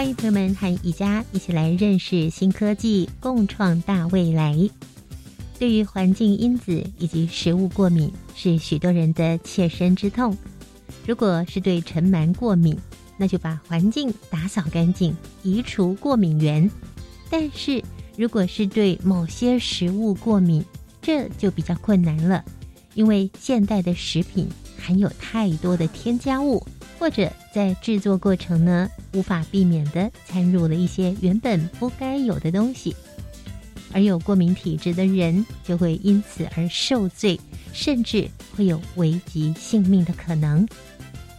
欢迎朋友们和宜家一起来认识新科技，共创大未来。对于环境因子以及食物过敏，是许多人的切身之痛。如果是对尘螨过敏，那就把环境打扫干净，移除过敏源。但是如果是对某些食物过敏，这就比较困难了，因为现代的食品含有太多的添加物，或者在制作过程呢，无法避免的掺入了一些原本不该有的东西。而有过敏体质的人就会因此而受罪，甚至会有危及性命的可能。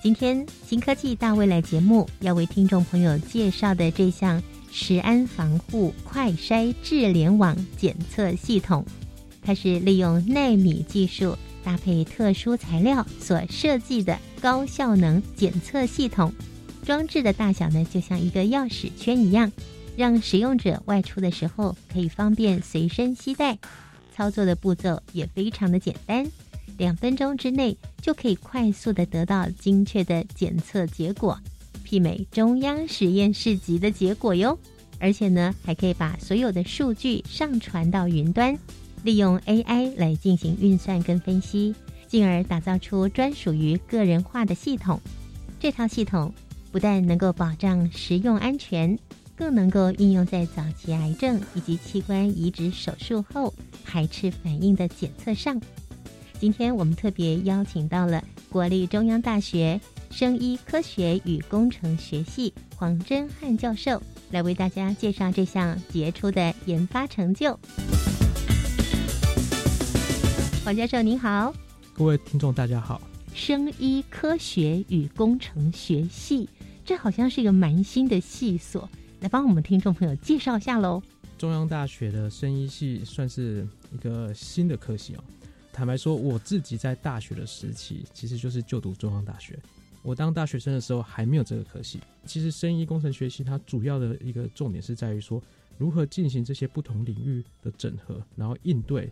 今天新科技大未来节目要为听众朋友介绍的这项食安防护快筛智联网检测系统，它是利用纳米技术搭配特殊材料所设计的高效能检测系统。装置的大小呢，就像一个钥匙圈一样。让使用者外出的时候可以方便随身携带，操作的步骤也非常的简单，两分钟之内就可以快速的得到精确的检测结果，媲美中央实验室级的结果哟。而且呢，还可以把所有的数据上传到云端，利用 AI 来进行运算跟分析，进而打造出专属于个人化的系统。这套系统不但能够保障食用安全。更能够应用在早期癌症以及器官移植手术后排斥反应的检测上。今天我们特别邀请到了国立中央大学生医科学与工程学系黄真汉教授，来为大家介绍这项杰出的研发成就。黄教授您好，各位听众大家好。生医科学与工程学系，这好像是一个蛮新的系所。来帮我们听众朋友介绍一下喽。中央大学的生医系算是一个新的科系哦。坦白说，我自己在大学的时期，其实就是就读中央大学。我当大学生的时候还没有这个科系。其实生医工程学系它主要的一个重点是在于说，如何进行这些不同领域的整合，然后应对。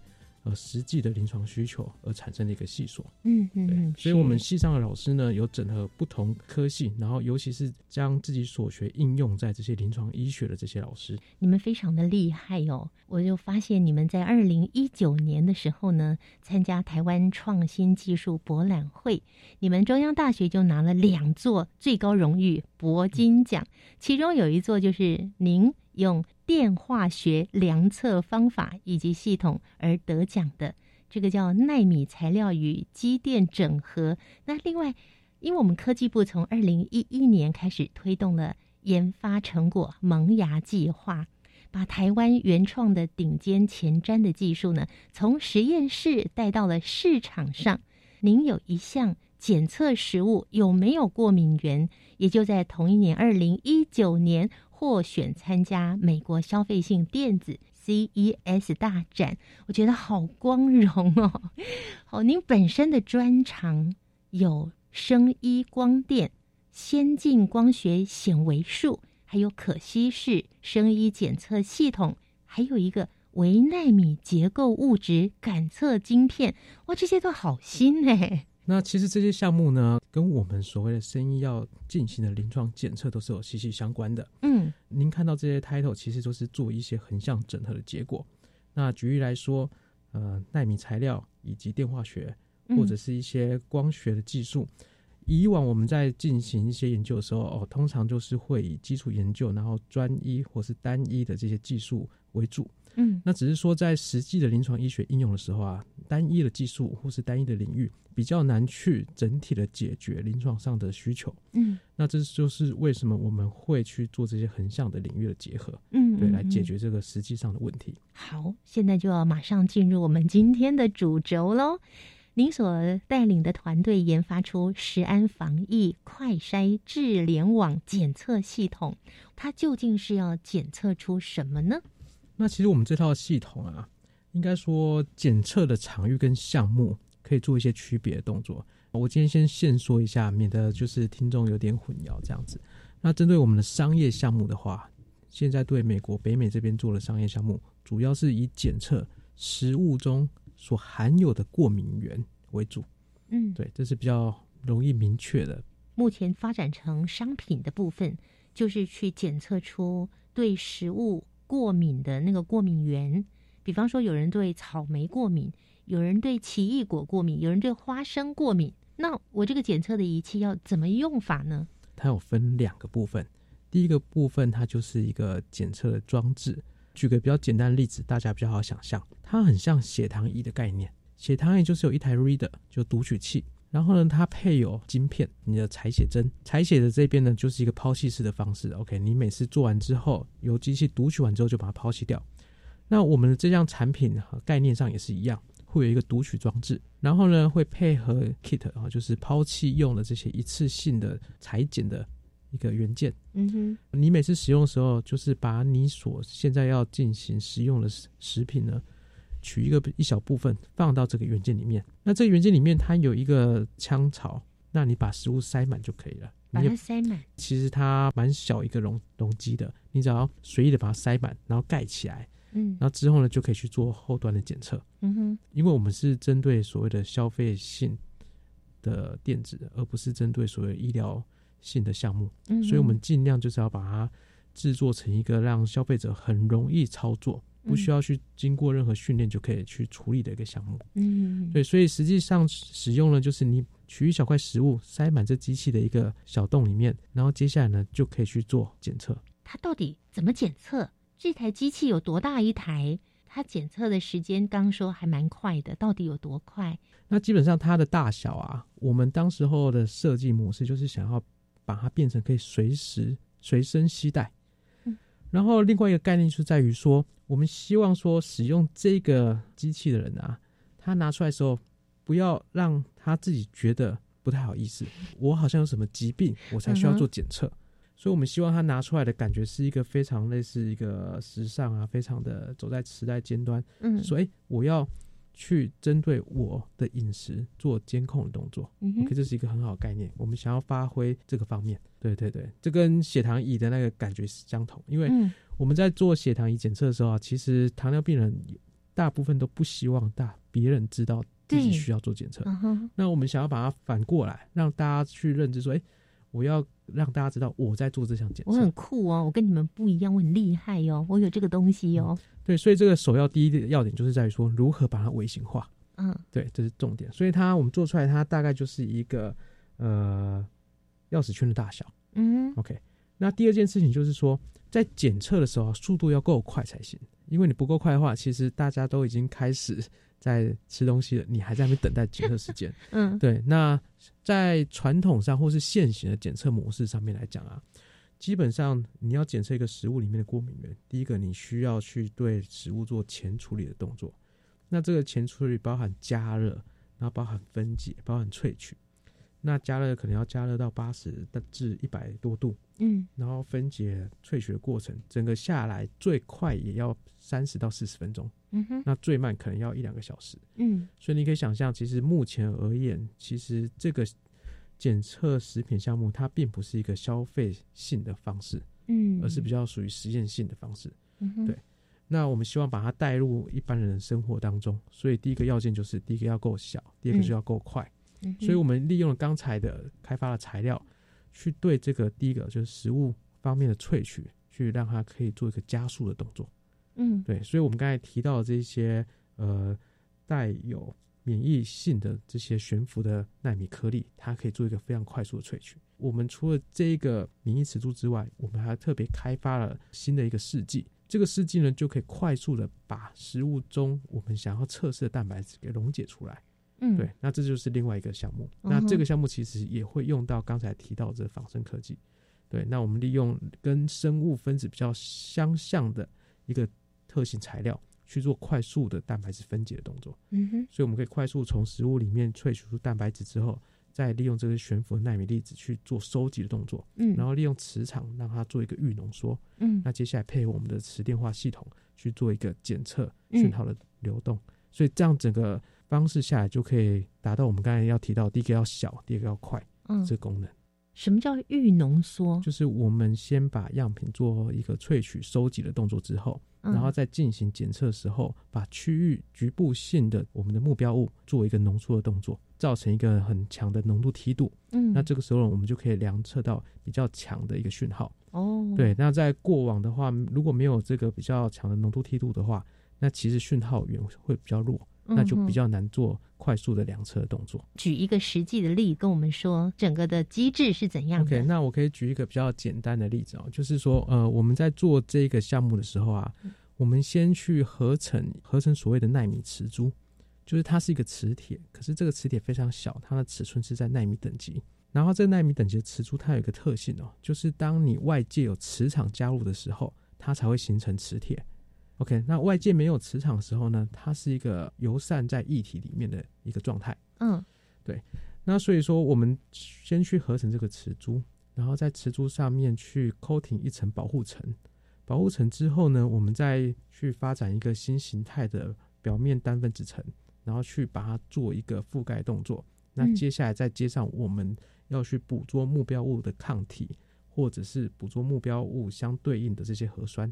呃，实际的临床需求而产生的一个系所，嗯嗯，对，所以我们系上的老师呢，有整合不同科系，然后尤其是将自己所学应用在这些临床医学的这些老师，你们非常的厉害哦！我就发现你们在二零一九年的时候呢，参加台湾创新技术博览会，你们中央大学就拿了两座最高荣誉铂金奖，其中有一座就是您用。电化学量测方法以及系统而得奖的，这个叫纳米材料与机电整合。那另外，因为我们科技部从二零一一年开始推动了研发成果萌芽计划，把台湾原创的顶尖前瞻的技术呢，从实验室带到了市场上。您有一项检测食物有没有过敏源，也就在同一年二零一九年。获选参加美国消费性电子 CES 大展，我觉得好光荣哦！好，您本身的专长有声医光电、先进光学显微术，还有可稀释声医检测系统，还有一个微纳米结构物质感测晶片，哇，这些都好新哎！那其实这些项目呢，跟我们所谓的生意要进行的临床检测都是有息息相关的。嗯，您看到这些 title，其实都是做一些横向整合的结果。那举例来说，呃，纳米材料以及电化学，或者是一些光学的技术，以往我们在进行一些研究的时候，哦，通常就是会以基础研究，然后专一或是单一的这些技术为主。嗯，那只是说在实际的临床医学应用的时候啊，单一的技术或是单一的领域比较难去整体的解决临床上的需求。嗯，那这就是为什么我们会去做这些横向的领域的结合。嗯，对，来解决这个实际上的问题。好，现在就要马上进入我们今天的主轴喽。您所带领的团队研发出食安防疫快筛智联网检测系统，它究竟是要检测出什么呢？那其实我们这套系统啊，应该说检测的场域跟项目可以做一些区别的动作。我今天先先说一下，免得就是听众有点混淆这样子。那针对我们的商业项目的话，现在对美国北美这边做的商业项目，主要是以检测食物中所含有的过敏源为主。嗯，对，这是比较容易明确的。目前发展成商品的部分，就是去检测出对食物过敏的那个过敏源。比方说，有人对草莓过敏，有人对奇异果过敏，有人对花生过敏。那我这个检测的仪器要怎么用法呢？它有分两个部分，第一个部分它就是一个检测的装置。举个比较简单的例子，大家比较好想象，它很像血糖仪的概念。血糖仪就是有一台 reader，就读取器，然后呢，它配有晶片，你的采血针，采血的这边呢就是一个抛弃式的方式。OK，你每次做完之后，由机器读取完之后就把它抛弃掉。那我们的这项产品和概念上也是一样。会有一个读取装置，然后呢，会配合 kit 啊，就是抛弃用的这些一次性的裁剪的一个元件。嗯哼，你每次使用的时候，就是把你所现在要进行食用的食品呢，取一个一小部分放到这个元件里面。那这个元件里面它有一个腔槽，那你把食物塞满就可以了。把它塞满。其实它蛮小一个容容积的，你只要随意的把它塞满，然后盖起来。嗯，然后之后呢，就可以去做后端的检测。嗯哼，因为我们是针对所谓的消费性的电子，而不是针对所谓医疗性的项目，嗯所以我们尽量就是要把它制作成一个让消费者很容易操作，不需要去经过任何训练就可以去处理的一个项目。嗯，对，所以实际上使用呢，就是你取一小块食物塞满这机器的一个小洞里面，然后接下来呢就可以去做检测。它到底怎么检测？这台机器有多大一台？它检测的时间刚说还蛮快的，到底有多快？那基本上它的大小啊，我们当时候的设计模式就是想要把它变成可以随时随身携带。嗯，然后另外一个概念是在于说，我们希望说使用这个机器的人啊，他拿出来的时候，不要让他自己觉得不太好意思，我好像有什么疾病，我才需要做检测。所以，我们希望他拿出来的感觉是一个非常类似一个时尚啊，非常的走在时代尖端。嗯，所以我要去针对我的饮食做监控的动作。嗯，OK，这是一个很好的概念。我们想要发挥这个方面。对对对，这跟血糖仪的那个感觉是相同。因为我们在做血糖仪检测的时候啊，其实糖尿病人大部分都不希望大别人知道自己需要做检测。那我们想要把它反过来，让大家去认知说，哎。我要让大家知道我在做这项检测，我很酷哦，我跟你们不一样，我很厉害哟，我有这个东西哟。对，所以这个首要第一的要点就是在于说如何把它微型化。嗯，对，这是重点。所以它我们做出来，它大概就是一个呃钥匙圈的大小。嗯，OK。那第二件事情就是说，在检测的时候速度要够快才行，因为你不够快的话，其实大家都已经开始。在吃东西了，你还在那边等待检测时间。嗯，对。那在传统上或是现行的检测模式上面来讲啊，基本上你要检测一个食物里面的过敏源，第一个你需要去对食物做前处理的动作。那这个前处理包含加热，然后包含分解，包含萃取。那加热可能要加热到八十至一百多度，嗯，然后分解萃取的过程，整个下来最快也要三十到四十分钟，嗯哼，那最慢可能要一两个小时，嗯，所以你可以想象，其实目前而言，其实这个检测食品项目它并不是一个消费性的方式，嗯，而是比较属于实验性的方式，嗯哼，对。那我们希望把它带入一般人的生活当中，所以第一个要件就是，第一个要够小，第二个就要够快。所以，我们利用了刚才的开发的材料，去对这个第一个就是食物方面的萃取，去让它可以做一个加速的动作。嗯，对。所以，我们刚才提到的这些呃带有免疫性的这些悬浮的纳米颗粒，它可以做一个非常快速的萃取。我们除了这个免疫尺度之外，我们还特别开发了新的一个试剂。这个试剂呢，就可以快速的把食物中我们想要测试的蛋白质给溶解出来。嗯，对，那这就是另外一个项目。那这个项目其实也会用到刚才提到这仿生科技。对，那我们利用跟生物分子比较相像的一个特性材料，去做快速的蛋白质分解的动作。嗯哼，所以我们可以快速从食物里面萃取出蛋白质之后，再利用这个悬浮的纳米粒子去做收集的动作，嗯，然后利用磁场让它做一个预浓缩。嗯，那接下来配合我们的磁电化系统去做一个检测嗯讯号的流动，所以这样整个方式下来就可以达到我们刚才要提到第一个要小，第二个要快嗯，这功能。什么叫预浓缩？就是我们先把样品做一个萃取、收集的动作之后，嗯然后再进行检测时候，把区域局部性的我们的目标物做一个浓缩的动作，造成一个很强的浓度梯度。嗯，那这个时候我们就可以量测到比较强的一个讯号。哦，对，那在过往的话，如果没有这个比较强的浓度梯度的话，那其实讯号源会比较弱，那就比较难做快速的量测的动作。举一个实际的例，跟我们说整个的机制是怎样的 OK，那我可以举一个比较简单的例子哦，就是说，呃，我们在做这个项目的时候啊，嗯我们先去合成合成所谓的纳米磁珠，就是它是一个磁铁，可是这个磁铁非常小，它的尺寸是在纳米等级。然后这个纳米等级的磁珠，它有一个特性哦，就是当你外界有磁场加入的时候，它才会形成磁铁。OK，那外界没有磁场的时候呢，它是一个游散在液体里面的一个状态。嗯对那所以说，我们先去合成这个磁珠，然后在磁珠上面去 coating 一层保护层。保护层之后呢，我们再去发展一个新形态的表面单分子层，然后去把它做一个覆盖动作。那嗯接下来再接上我们要去捕捉目标物的抗体，或者是捕捉目标物相对应的这些核酸。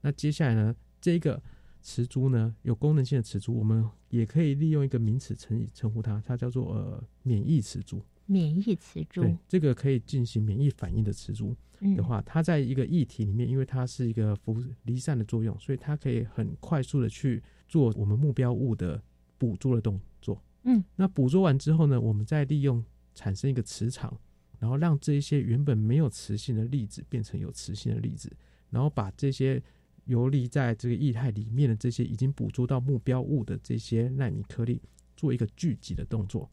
那接下来呢，这个磁珠呢，有功能性的磁珠，我们也可以利用一个名词称称呼它，它叫做呃免疫磁珠。免疫磁珠对，这个可以进行免疫反应的磁珠嗯的话，它在一个液体里面，因为它是一个辐离散的作用，所以它可以很快速的去做我们目标物的捕捉的动作。嗯，那捕捉完之后呢，我们再利用产生一个磁场，然后让这一些原本没有磁性的粒子变成有磁性的粒子，然后把这些游离在这个液态里面的这些已经捕捉到目标物的这些纳米颗粒做一个聚集的动作。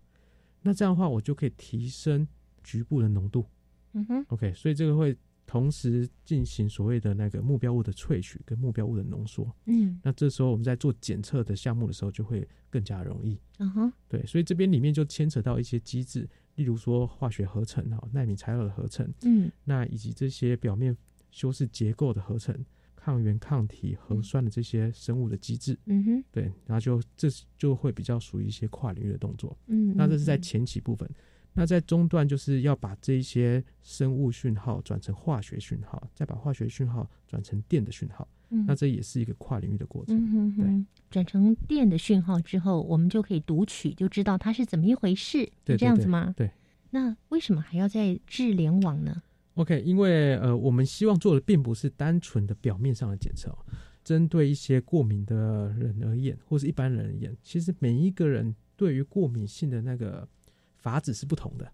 那这样的话，我就可以提升局部的浓度。嗯哼 OK，所以这个会同时进行所谓的那个目标物的萃取跟目标物的浓缩。嗯那这时候我们在做检测的项目的时候，就会更加容易。嗯哼对，所以这边里面就牵扯到一些机制，例如说化学合成哈，纳米材料的合成，嗯那以及这些表面修饰结构的合成、抗原、抗体、核酸的这些生物的机制。嗯哼对，然后就这就会比较属于一些跨领域的动作。嗯，那这是在嗯前期部分。那在中段就是要把这一些生物讯号转成化学讯号，再把化学讯号转成电的讯号。嗯那这也是一个跨领域的过程。嗯哼哼，转成电的讯号之后，我们就可以读取，就知道它是怎么一回事，对是这样子吗？对。那为什么还要在智联网呢？OK，因为呃，我们希望做的并不是单纯的表面上的检测哦，针对一些过敏的人而言，或是一般人而言，其实每一个人对于过敏性的那个法子是不同的。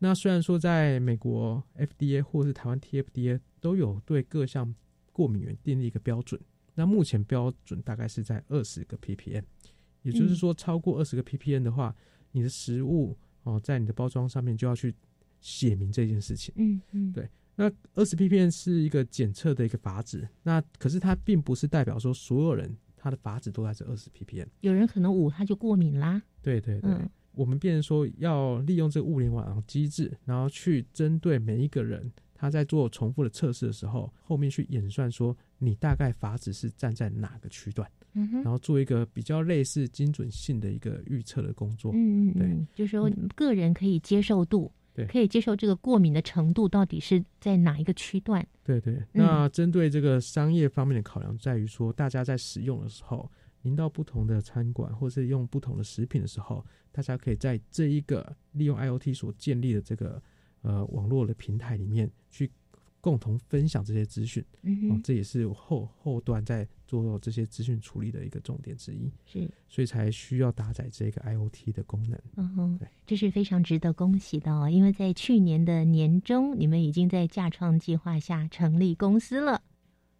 那虽然说在美国 FDA 或是台湾 TFDA 都有对各项过敏源订立一个标准，那目前标准大概是在二十个 ppm，也就是说超过二十个 ppm 的话，你的食物哦在你的包装上面就要去写明这件事情。嗯嗯，对那二十 ppm 是一个检测的一个阀值，那可是它并不是代表说所有人他的阀值都在这二十 ppm。有人可能五他就过敏啦。对对对，嗯我们变成说要利用这个物联网机制，然后去针对每一个人他在做重复的测试的时候，后面去演算说你大概阀值是站在哪个区段，然。后做一个比较类似精准性的一个预测的工作。嗯嗯对嗯，就是说个人可以接受度，对。可以接受这个过敏的程度到底是在哪一个区段？对对，那针对这个商业方面的考量，在于说大家在使用的时候，您到不同的餐馆或是用不同的食品的时候，大家可以在这一个利用 IoT 所建立的这个呃网络的平台里面去共同分享这些资讯。嗯，，哦这也是后后端在做这些资讯处理的一个重点之一，是，所以才需要搭载这个 IoT 的功能。嗯哼对，这是非常值得恭喜的哦，因为在去年的年中，你们已经在架创计划下成立公司了。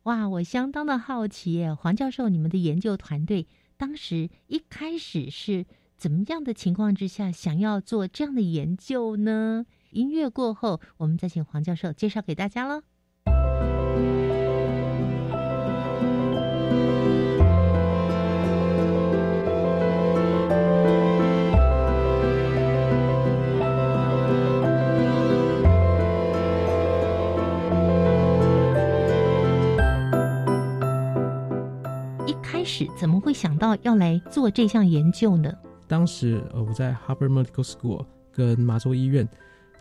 哇，我相当的好奇耶，黄教授，你们的研究团队当时一开始是怎么样的情况之下想要做这样的研究呢？音乐过后，我们再请黄教授介绍给大家喽。一开始怎么会想到要来做这项研究呢？当时呃，我在 Harbor Medical School 跟麻州医院。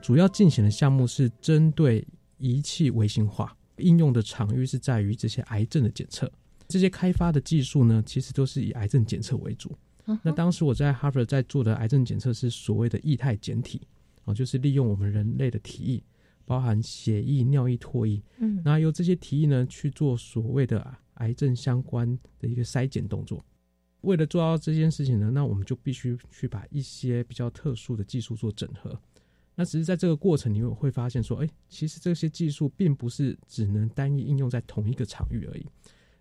主要进行的项目是针对仪器微型化，应用的场域是在于这些癌症的检测。这些开发的技术呢，其实都是以癌症检测为主。那当时我在 Harvard 在做的癌症检测是所谓的液态检体，啊，就是利用我们人类的体液，包含血液、尿液、唾液，嗯，那由这些体液呢去做所谓的癌症相关的一个筛检动作。为了做到这件事情呢，那我们就必须去把一些比较特殊的技术做整合。那只是在这个过程，你会发现说，哎，其实这些技术并不是只能单一应用在同一个场域而已。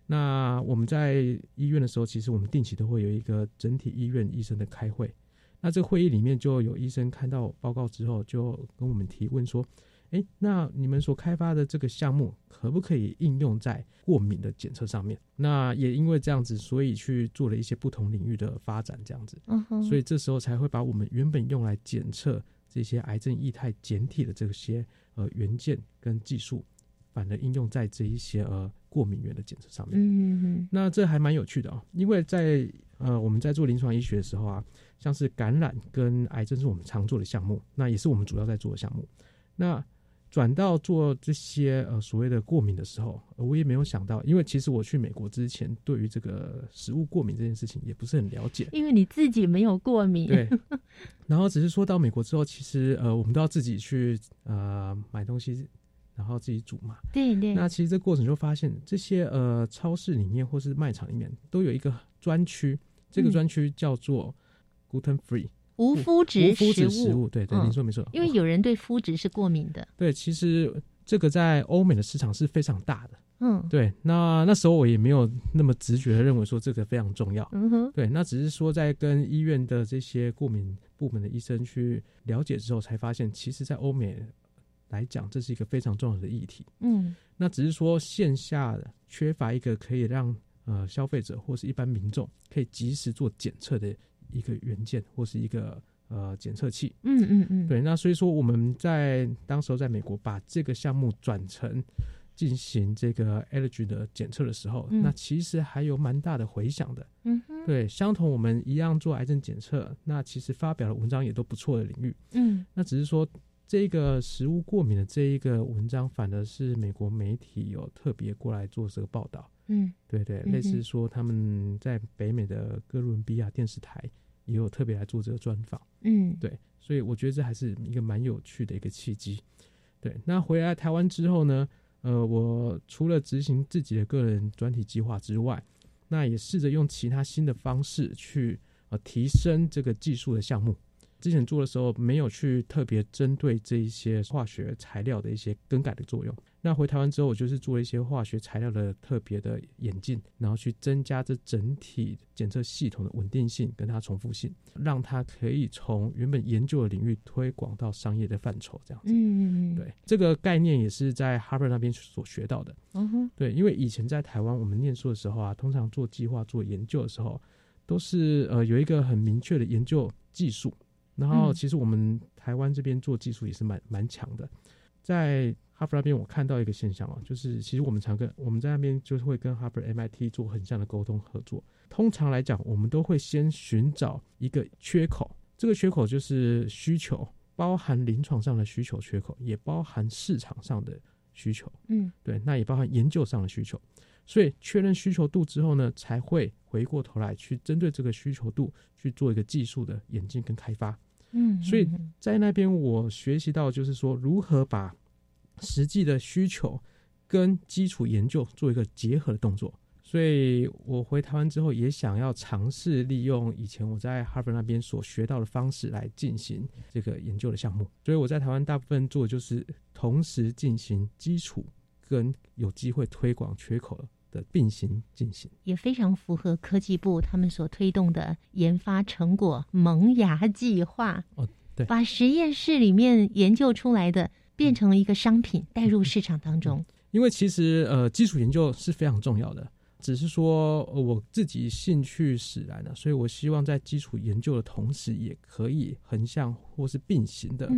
那我们在医院的时候，其实我们定期都会有一个整体医院医生的开会。那这个会议里面就有医生看到报告之后，就跟我们提问说：“哎，那你们所开发的这个项目可不可以应用在过敏的检测上面？”那也因为这样子，所以去做了一些不同领域的发展，这样子。嗯哼。所以这时候才会把我们原本用来检测这些癌症液态简体的这些呃元件跟技术，反而应用在这一些呃。过敏源的检测上面，嗯嗯那这还蛮有趣的哦，因为在呃我们在做临床医学的时候啊，像是感染跟癌症是我们常做的项目，那也是我们主要在做的项目。那转到做这些呃所谓的过敏的时候，我也没有想到，因为其实我去美国之前，对于这个食物过敏这件事情也不是很了解，因为你自己没有过敏，对。然后只是说到美国之后，其实呃我们都要自己去呃买东西。然后自己煮嘛，对对。那其实这过程就发现，这些呃超市里面或是卖场里面都有一个专区，这个专区叫做 gluten free 无麸质食物。对对，你说没错。因为有人对麸质是过敏的。对，其实这个在欧美的市场是非常大的。嗯，对。那那时候我也没有那么直觉的认为说这个非常重要。嗯哼。对，那只是说在跟医院的这些过敏部门的医生去了解之后，才发现其实，在欧美。来讲，这是一个非常重要的议题。嗯，那只是说线下缺乏一个可以让呃消费者或是一般民众可以及时做检测的一个元件或是一个呃检测器。嗯嗯嗯，对。那所以说我们在当时候在美国把这个项目转成进行这个 allergy 的检测的时候，那其实还有蛮大的回响的。嗯哼，对，相同我们一样做癌症检测，那其实发表的文章也都不错的领域。嗯，那只是说。这个食物过敏的这一个文章，反而是美国媒体有特别过来做这个报道。嗯，对对，类似说他们在北美的哥伦比亚电视台也有特别来做这个专访。嗯，对，所以我觉得这还是一个蛮有趣的一个契机。对，那回来台湾之后呢，呃，我除了执行自己的个人专题计划之外，那也试着用其他新的方式去呃提升这个技术的项目。之前做的时候没有去特别针对这一些化学材料的一些更改的作用。那回台湾之后，我就是做了一些化学材料的特别的演进，然后去增加这整体检测系统的稳定性跟它重复性，让它可以从原本研究的领域推广到商业的范畴。这样子，嗯，对，这个概念也是在 Harvard 那边所学到的。嗯哼，对，因为以前在台湾我们念书的时候啊，通常做计划、做研究的时候，都是呃有一个很明确的研究技术。然后，其实我们台湾这边做技术也是蛮蛮强的。在哈佛那边，我看到一个现象啊，就是其实我们常跟我们在那边就是会跟哈佛 MIT 做很像的沟通合作。通常来讲，我们都会先寻找一个缺口，这个缺口就是需求，包含临床上的需求缺口，也包含市场上的需求。嗯，对，那也包含研究上的需求。所以确认需求度之后呢，才会回过头来去针对这个需求度去做一个技术的演进跟开发。嗯，所以在那边我学习到就是说如何把实际的需求跟基础研究做一个结合的动作。所以我回台湾之后也想要尝试利用以前我在哈佛那边所学到的方式来进行这个研究的项目。所以我在台湾大部分做的就是同时进行基础。跟有机会推广缺口的并行进行，也非常符合科技部他们所推动的研发成果萌芽计划。哦，对，把实验室里面研究出来的变成了一个商品，带入市场当中。因为其实呃，基础研究是非常重要的，只是说我自己兴趣使然的，所以我希望在基础研究的同时，也可以横向或是并行的。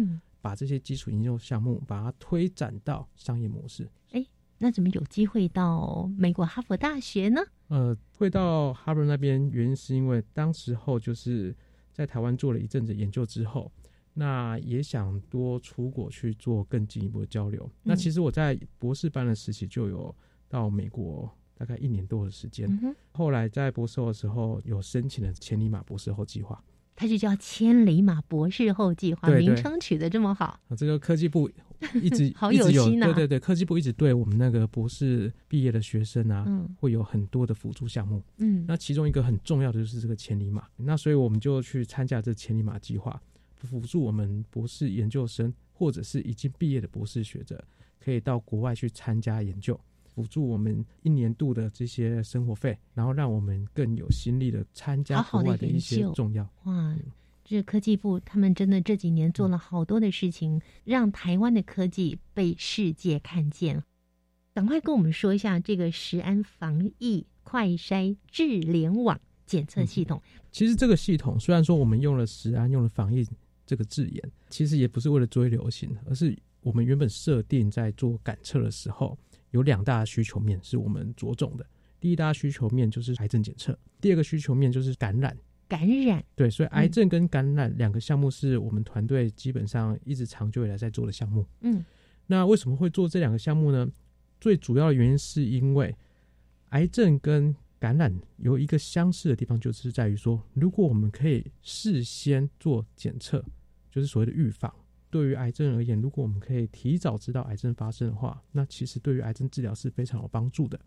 把这些基础研究项目把它推展到商业模式。哎，那怎么有机会到美国哈佛大学呢？呃，会到哈佛那边，原因是因为当时候就是在台湾做了一阵子研究之后，那也想多出国去做更进一步的交流。那其实我在博士班的时期就有到美国大概一年多的时间，嗯，后来在博士后的时候有申请了千里马博士后计划。它就叫千里马博士后计划，对对。名称取得这么好，啊，这个科技部一直 好有有心啊。对对对，科技部一直对我们那个博士毕业的学生啊，嗯。会有很多的辅助项目。嗯，那其中一个很重要的就是这个千里马，那所以我们就去参加这千里马计划，辅助我们博士研究生或者是已经毕业的博士学者，可以到国外去参加研究，辅助我们一年度的这些生活费，然后让我们更有心力的参加国外的一些重要。哇，这科技部他们真的这几年做了好多的事情，让台湾的科技被世界看见。赶快跟我们说一下这个食安防疫快筛智联网检测系统。其实这个系统虽然说我们用了食安、用了防疫这个字眼，其实也不是为了追流行，而是我们原本设定在做感测的时候，有两大需求面是我们着重的。第一大需求面就是癌症检测，第二个需求面就是感染。感染，对，所以癌症跟感染两个项目是我们团队基本上一直长久以来在做的项目。嗯那为什么会做这两个项目呢？最主要的原因是因为癌症跟感染有一个相似的地方，就是在于说，如果我们可以事先做检测，就是所谓的预防。对于癌症而言，如果我们可以提早知道癌症发生的话，那其实对于癌症治疗是非常有帮助的。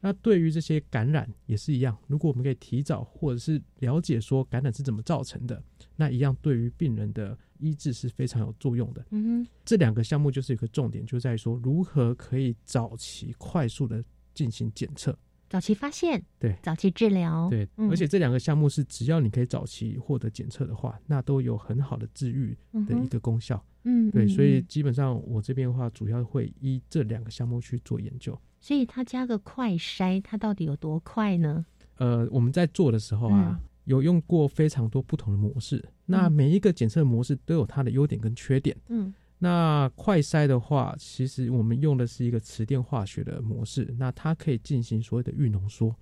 那对于这些感染也是一样，如果我们可以提早或者是了解说感染是怎么造成的，那一样对于病人的医治是非常有作用的。嗯哼，这两个项目就是有一个重点，就在于说如何可以早期快速的进行检测。早期发现，对早期治疗，对，嗯而且这两个项目是只要你可以早期获得检测的话，那都有很好的治愈的一个功效。嗯，对，嗯所以嗯基本上我这边的话，主要会依这两个项目去做研究。所以它加个快筛，它到底有多快呢？呃，我们在做的时候啊，有用过非常多不同的模式，那嗯每一个检测模式都有它的优点跟缺点。嗯那快筛的话，其实我们用的是一个磁电化学的模式，那它可以进行所谓的预浓缩，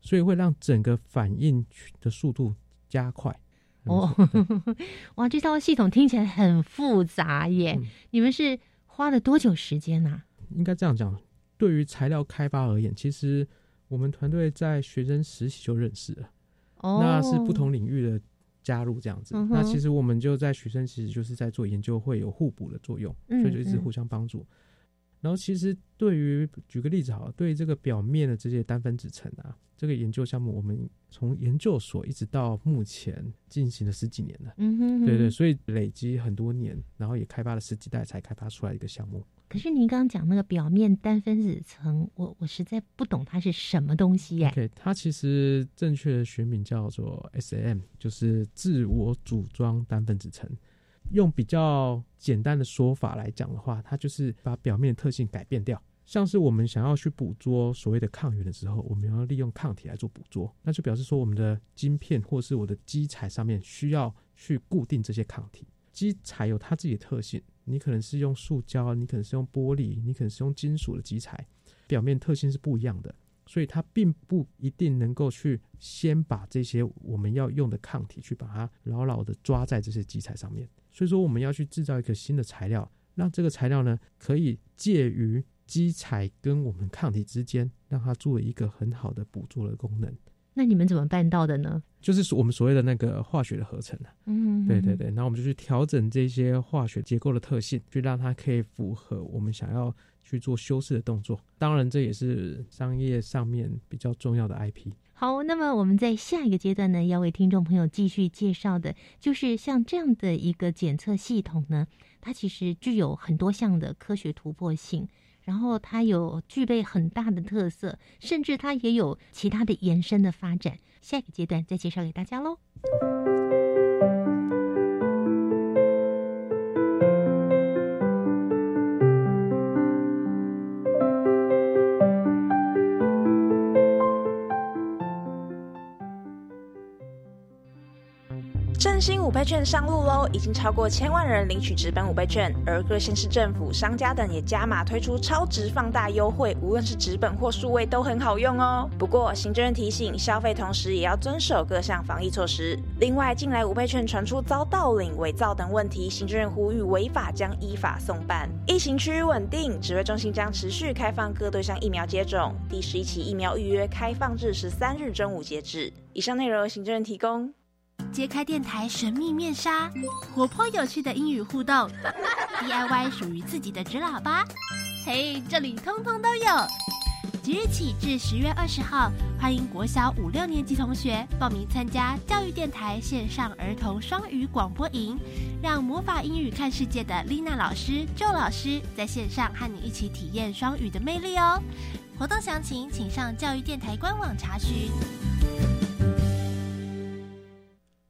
所以会让整个反应的速度加快。哦，哇，这套系统听起来很复杂耶！嗯你们是花了多久时间啊、应该这样讲，对于材料开发而言，其实我们团队在学生实习就认识了，哦，那是不同领域的加入这样子。嗯那其实我们就在学生其实就是在做研究，会有互补的作用，所以就一直互相帮助。然后其实对于举个例子好了，对于这个表面的这些单分子层啊，这个研究项目，我们从研究所一直到目前进行了十几年了。嗯哼哼对对，所以累积很多年，然后也开发了十几代才开发出来一个项目。可是您刚刚讲那个表面单分子层，我我实在不懂它是什么东西耶。OK，它其实正确的学名叫做 SAM，就是自我组装单分子层。用比较简单的说法来讲的话，它就是把表面特性改变掉。像是我们想要去捕捉所谓的抗原的时候，我们要利用抗体来做捕捉，那就表示说我们的晶片或是我的基材上面需要去固定这些抗体。基材有它自己的特性，你可能是用塑胶，你可能是用玻璃，你可能是用金属的基材，表面特性是不一样的。所以它并不一定能够去先把这些我们要用的抗体去把它牢牢的抓在这些基材上面。所以说我们要去制造一个新的材料，让这个材料呢可以介于基材跟我们抗体之间，让它做一个很好的捕捉的功能，那你们怎么办到的呢？就是我们所谓的那个化学的合成啊。嗯，对对对，然后我们就去调整这些化学结构的特性，去让它可以符合我们想要去做修饰的动作。当然，这也是商业上面比较重要的 IP。好，那么我们在下一个阶段呢，要为听众朋友继续介绍的，就是像这样的一个检测系统呢，它其实具有很多项的科学突破性，然后它有具备很大的特色，甚至它也有其他的延伸的发展。下一个阶段再介绍给大家喽。振兴五倍券上路喽！已经超过千万人领取直本五倍券，而各县市政府、商家等也加码推出超值放大优惠，无论是纸本或数位都很好用哦。不过，行政院提醒，消费同时也要遵守各项防疫措施。另外，近来五倍券传出遭盗领、伪造等问题，行政院呼吁违法将依法送办。疫情趋于稳定，指挥中心将持续开放各对象疫苗接种。第十一期疫苗预约开放至十三日中午截止。以上内容由行政院提供。揭开电台神秘面纱，活泼有趣的英语互动，DIY 属于自己的纸喇叭，嘿，这里通通都有。即日起至十月二十号，欢迎国小五六年级同学报名参加教育电台线上儿童双语广播营，让魔法英语看世界的丽娜老师、周老师在线上和你一起体验双语的魅力哦。活动详情请上教育电台官网查询。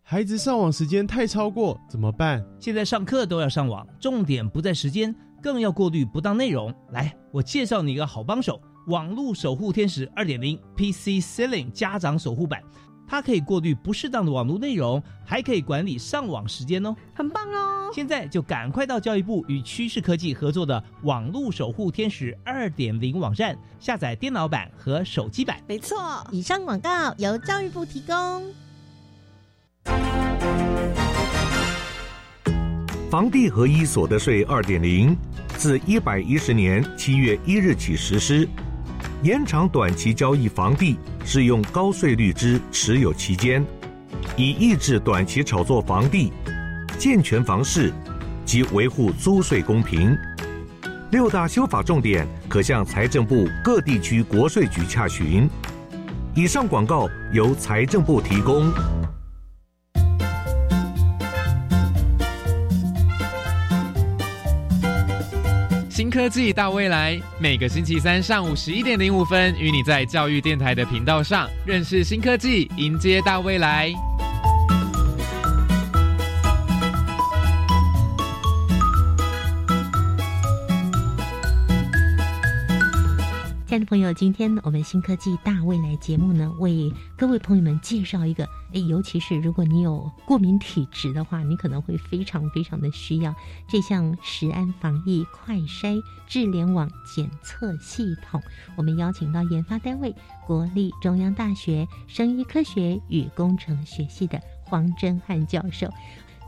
孩子上网时间太超过怎么办？现在上课都要上网，重点不在时间，更要过滤不当内容。来，我介绍你一个好帮手——网络守护天使二点零 PC Ceiling 家长守护版，它可以过滤不适当的网络内容，还可以管理上网时间哦，很棒哦！现在就赶快到教育部与趋势科技合作的网络守护天使二点零网站下载电脑版和手机版。没错，以上广告由教育部提供。房地合一所得税二点零自一百一十年七月一日起实施，延长短期交易房地适用高税率之持有期间，以抑制短期炒作房地，健全房市及维护租税公平。六大修法重点可向财政部各地区国税局洽询。以上广告由财政部提供。新科技大未来，每个星期三上午十一点零五分，与你在教育电台的频道上认识新科技，迎接大未来。的朋友，今天我们新科技大未来节目呢，为各位朋友们介绍一个，哎，尤其是如果你有过敏体质的话，你可能会非常非常的需要这项食安防疫快筛智联网检测系统。我们邀请到研发单位国立中央大学生医科学与工程学系的黄真汉教授。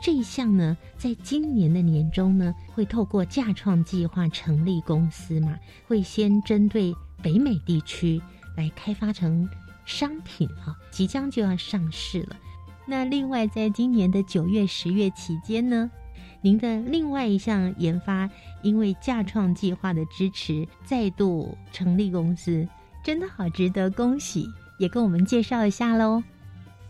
这一项呢，在今年的年中呢，会透过架创计划成立公司嘛，会先针对。北美地区来开发成商品啊，即将就要上市了。那另外，在今年的九月、十月期间呢，您的另外一项研发，因为架创计划的支持，再度成立公司，真的好值得恭喜！也跟我们介绍一下喽。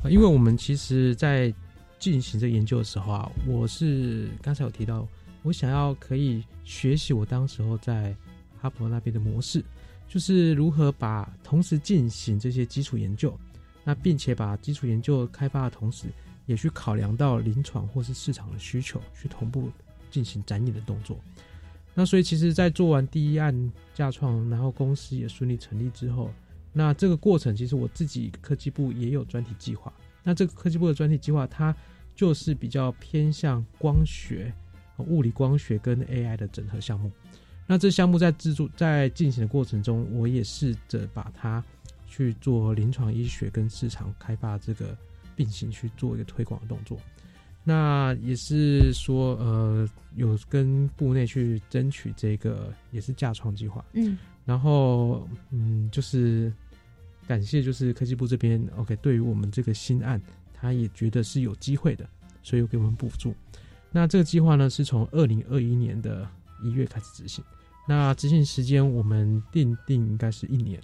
因为我们其实，在进行这研究的时候啊，我是刚才有提到，我想要可以学习我当时候在哈佛那边的模式。就是如何把同时进行这些基础研究，那并且把基础研究开发的同时，也去考量到临床或是市场的需求，去同步进行展演的动作。那所以其实，在做完第一案架创，然后公司也顺利成立之后，那这个过程其实我自己科技部也有专题计划。那这个科技部的专题计划，它就是比较偏向光学、物理光学跟 AI 的整合项目。那这项目在制作在进行的过程中，我也试着把它去做临床医学跟市场开发这个并行去做一个推广的动作。那也是说，呃，有跟部内去争取这个也是架创计划。嗯，然后嗯，就是感谢就是科技部这边，OK，对于我们这个新案，他也觉得是有机会的，所以给我们补助。那这个计划呢，是从二零二一年的一月开始执行。那执行时间我们定定应该是一年，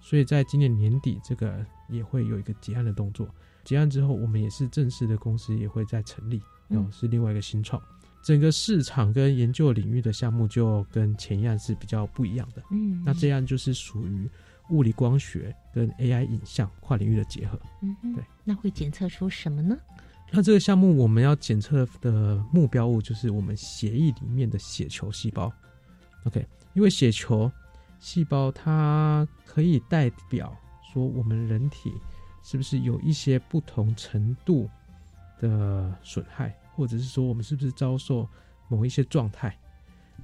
所以在今年年底这个也会有一个结案的动作。结案之后，我们也是正式的公司也会再成立，然后是另外一个新创。整个市场跟研究领域的项目就跟前一样是比较不一样的。嗯，那这样就是属于物理光学跟 AI 影像跨领域的结合。嗯，对。那会检测出什么呢？那这个项目我们要检测的目标物就是我们血液里面的血球细胞。OK，因为血球细胞它可以代表说我们人体是不是有一些不同程度的损害，或者是说我们是不是遭受某一些状态，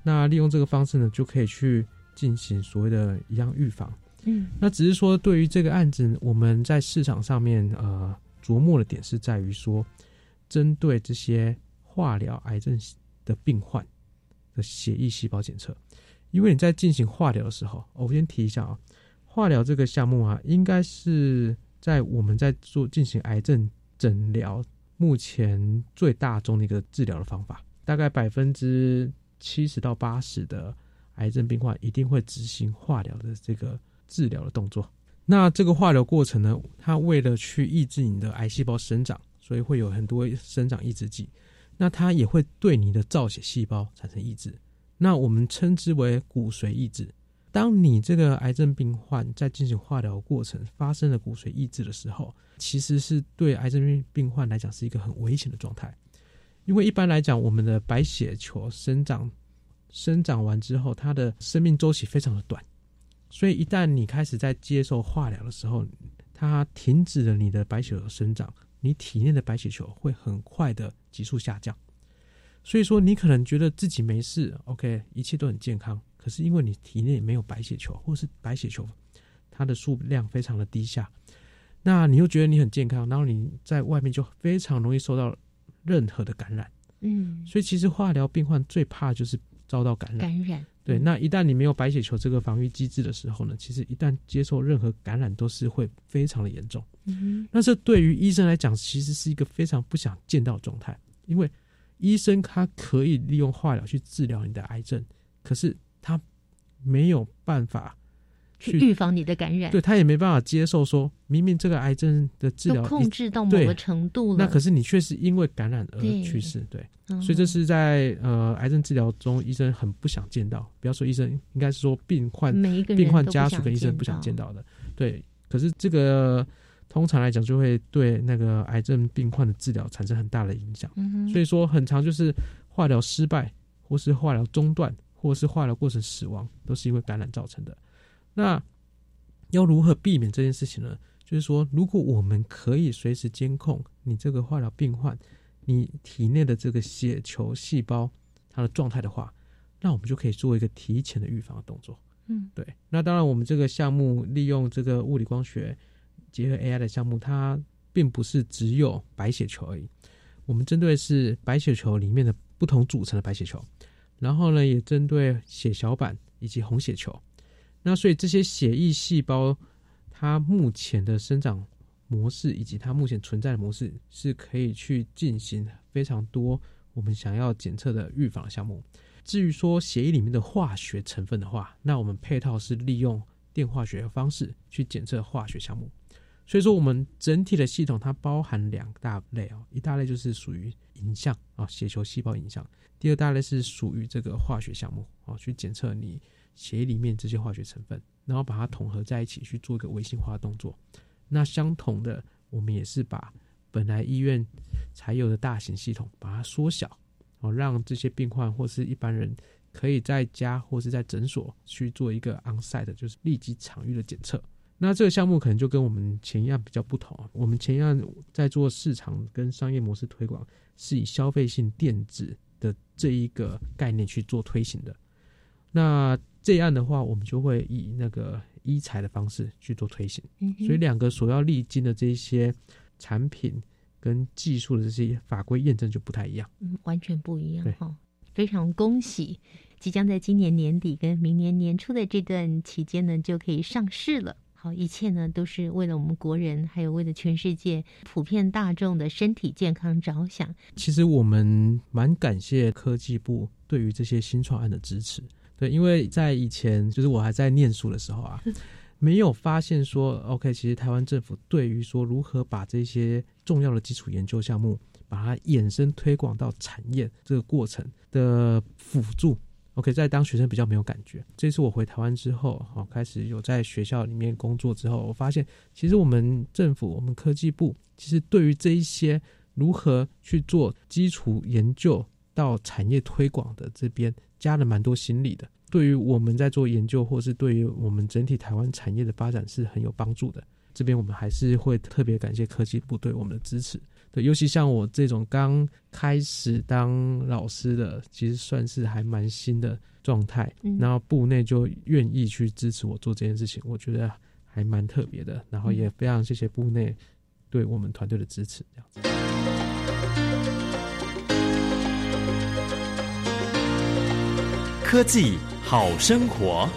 那利用这个方式呢，就可以去进行所谓的一样预防。嗯，那只是说对于这个案子，我们在市场上面呃琢磨的点是在于说，针对这些化疗癌症的病患的血液细胞检测，因为你在进行化疗的时候，我先提一下啊，化疗这个项目啊，应该是在我们在做进行癌症诊疗目前最大众的一个治疗的方法，大概百分之七十到八十的癌症病患一定会执行化疗的这个治疗的动作。那这个化疗过程呢，它为了去抑制你的癌细胞生长，所以会有很多生长抑制剂。那它也会对你的造血细胞产生抑制，那我们称之为骨髓抑制。当你这个癌症病患在进行化疗过程发生了骨髓抑制的时候，其实是对癌症病病患来讲是一个很危险的状态，因为一般来讲，我们的白血球生长生长完之后，它的生命周期非常的短，所以一旦你开始在接受化疗的时候，它停止了你的白血球生长，你体内的白血球会很快的急速下降。所以说，你可能觉得自己没事，OK，一切都很健康。可是因为你体内没有白血球，或是白血球它的数量非常的低下，那你又觉得你很健康，然后你在外面就非常容易受到任何的感染。嗯，所以其实化疗病患最怕就是遭到感染。感染，对，那一旦你没有白血球这个防御机制的时候呢，其实一旦接受任何感染都是会非常的严重。嗯那这对于医生来讲，其实是一个非常不想见到的状态，因为医生他可以利用化疗去治疗你的癌症，可是他没有办法去预防你的感染，对他也没办法接受说，明明这个癌症的治疗控制到某个程度了，那可是你却是因为感染而去世，对，嗯所以这是在呃癌症治疗中，医生很不想见到。不要说医生，应该是说病患、每一个病患家属跟医生不想见到的。对，可是这个通常来讲，就会对那个癌症病患的治疗产生很大的影响。嗯所以说，很长就是化疗失败，或是化疗中断，或是化疗过程死亡，都是因为感染造成的。那要如何避免这件事情呢？就是说，如果我们可以随时监控你这个化疗病患，你体内的这个血球细胞它的状态的话，那我们就可以做一个提前的预防的动作。嗯，对。那当然，我们这个项目利用这个物理光学结合 AI 的项目，它并不是只有白血球而已。我们针对的是白血球里面的不同组成的白血球，然后呢，也针对血小板以及红血球。那所以这些血液细胞，它目前的生长模式以及它目前存在的模式，是可以去进行非常多我们想要检测的预防项目。至于说血液里面的化学成分的话，那我们配套是利用电化学的方式去检测化学项目。所以说，我们整体的系统它包含两大类哦，一大类就是属于影像啊，血球细胞影像；第二大类是属于这个化学项目啊，去检测你血里面这些化学成分，然后把它统合在一起去做一个微型化动作。那相同的，我们也是把本来医院才有的大型系统把它缩小哦，让这些病患或是一般人可以在家或是在诊所去做一个 onsite，就是立即场域的检测。那这个项目可能就跟我们前一样比较不同啊，我们前一样在做市场跟商业模式推广，是以消费性电子的这一个概念去做推行的。那这一案的话，我们就会以那个医材的方式去做推行，嗯所以两个所要历经的这些产品跟技术的这些法规验证就不太一样。嗯，完全不一样对哈。非常恭喜，即将在今年年底跟明年年初的这段期间呢，就可以上市了。好，一切呢都是为了我们国人，还有为了全世界普遍大众的身体健康着想。其实我们蛮感谢科技部对于这些新创案的支持。对，因为在以前就是我还在念书的时候啊，没有发现说，OK，其实台湾政府对于说如何把这些重要的基础研究项目，把它衍生推广到产业这个过程的辅助。OK，在当学生比较没有感觉。这次我回台湾之后，好开始有在学校里面工作之后，我发现其实我们政府、我们科技部，其实对于这一些如何去做基础研究到产业推广的这边，加了蛮多心力的。对于我们在做研究，或是对于我们整体台湾产业的发展是很有帮助的。这边我们还是会特别感谢科技部对我们的支持。对，尤其像我这种刚开始当老师的，其实算是还蛮新的状态，嗯然后部内就愿意去支持我做这件事情，我觉得还蛮特别的。然后也非常谢谢部内对我们团队的支持，这样子。科技好生活。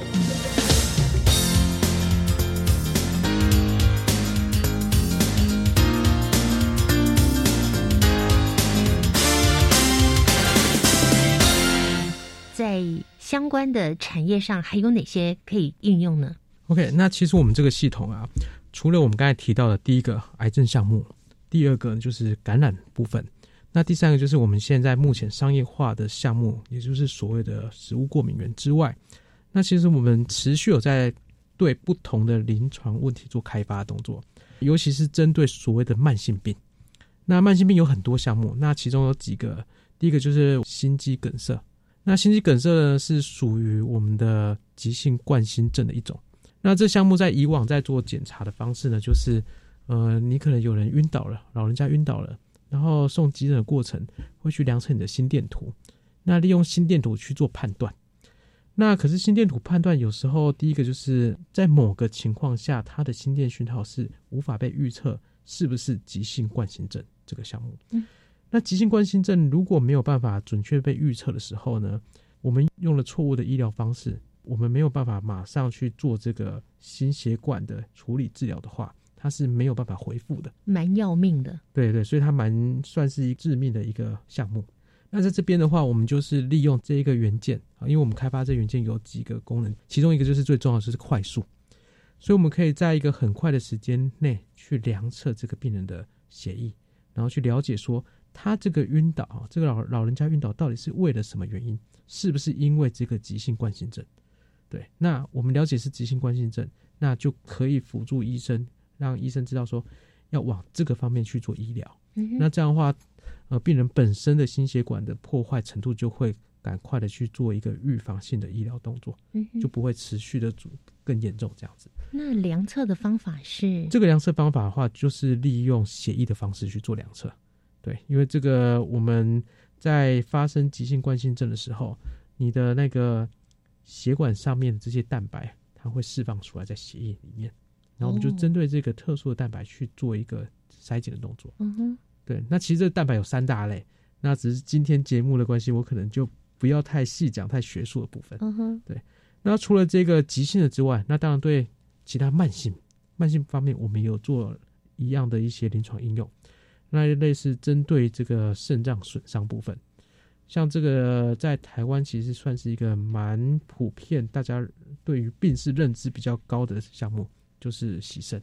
在相关的产业上还有哪些可以应用呢？OK，那其实我们这个系统啊，除了我们刚才提到的第一个癌症项目，第二个就是感染部分，那第三个就是我们现在目前商业化的项目，也就是所谓的食物过敏源之外，那其实我们持续有在对不同的临床问题做开发动作，尤其是针对所谓的慢性病。那慢性病有很多项目，那其中有几个，第一个就是心肌梗塞。那心肌梗塞呢是属于我们的急性冠心症的一种。那这项目在以往在做检查的方式呢，就是呃，你可能有人晕倒了，老人家晕倒了，然后送急诊的过程会去量测你的心电图，那利用心电图去做判断。那可是心电图判断有时候第一个就是在某个情况下，它的心电讯号是无法被预测是不是急性冠心症这个项目。嗯那急性冠心症如果没有办法准确被预测的时候呢，我们用了错误的医疗方式，我们没有办法马上去做这个心血管的处理治疗的话，它是没有办法回复的。蛮要命的。对对，所以它蛮算是一致命的一个项目。那在这边的话，我们就是利用这一个元件啊，因为我们开发这元件有几个功能，其中一个就是最重要的就是快速，所以我们可以在一个很快的时间内去量测这个病人的血液，然后去了解说他这个晕倒啊，这个老老人家晕倒到底是为了什么原因？是不是因为这个急性冠心症？对，那我们了解是急性冠心症，那就可以辅助医生，让医生知道说要往这个方面去做医疗。嗯那这样的话，呃，病人本身的心血管的破坏程度就会赶快的去做一个预防性的医疗动作，嗯就不会持续的更严重这样子。那量测的方法是这个量测方法的话，就是利用血液的方式去做量测。对，因为这个我们在发生急性冠心症的时候，你的那个血管上面的这些蛋白，它会释放出来在血液里面，然后我们就哦针对这个特殊的蛋白去做一个筛检的动作。嗯哼，对，那其实这蛋白有三大类，那只是今天节目的关系，我可能就不要太细讲太学术的部分。嗯哼，对那除了这个急性的之外，那当然对其他慢性慢性方面，我们也有做一样的一些临床应用。那类似针对这个肾脏损伤部分，像这个在台湾其实算是一个蛮普遍，大家对于病史认知比较高的项目，就是洗肾。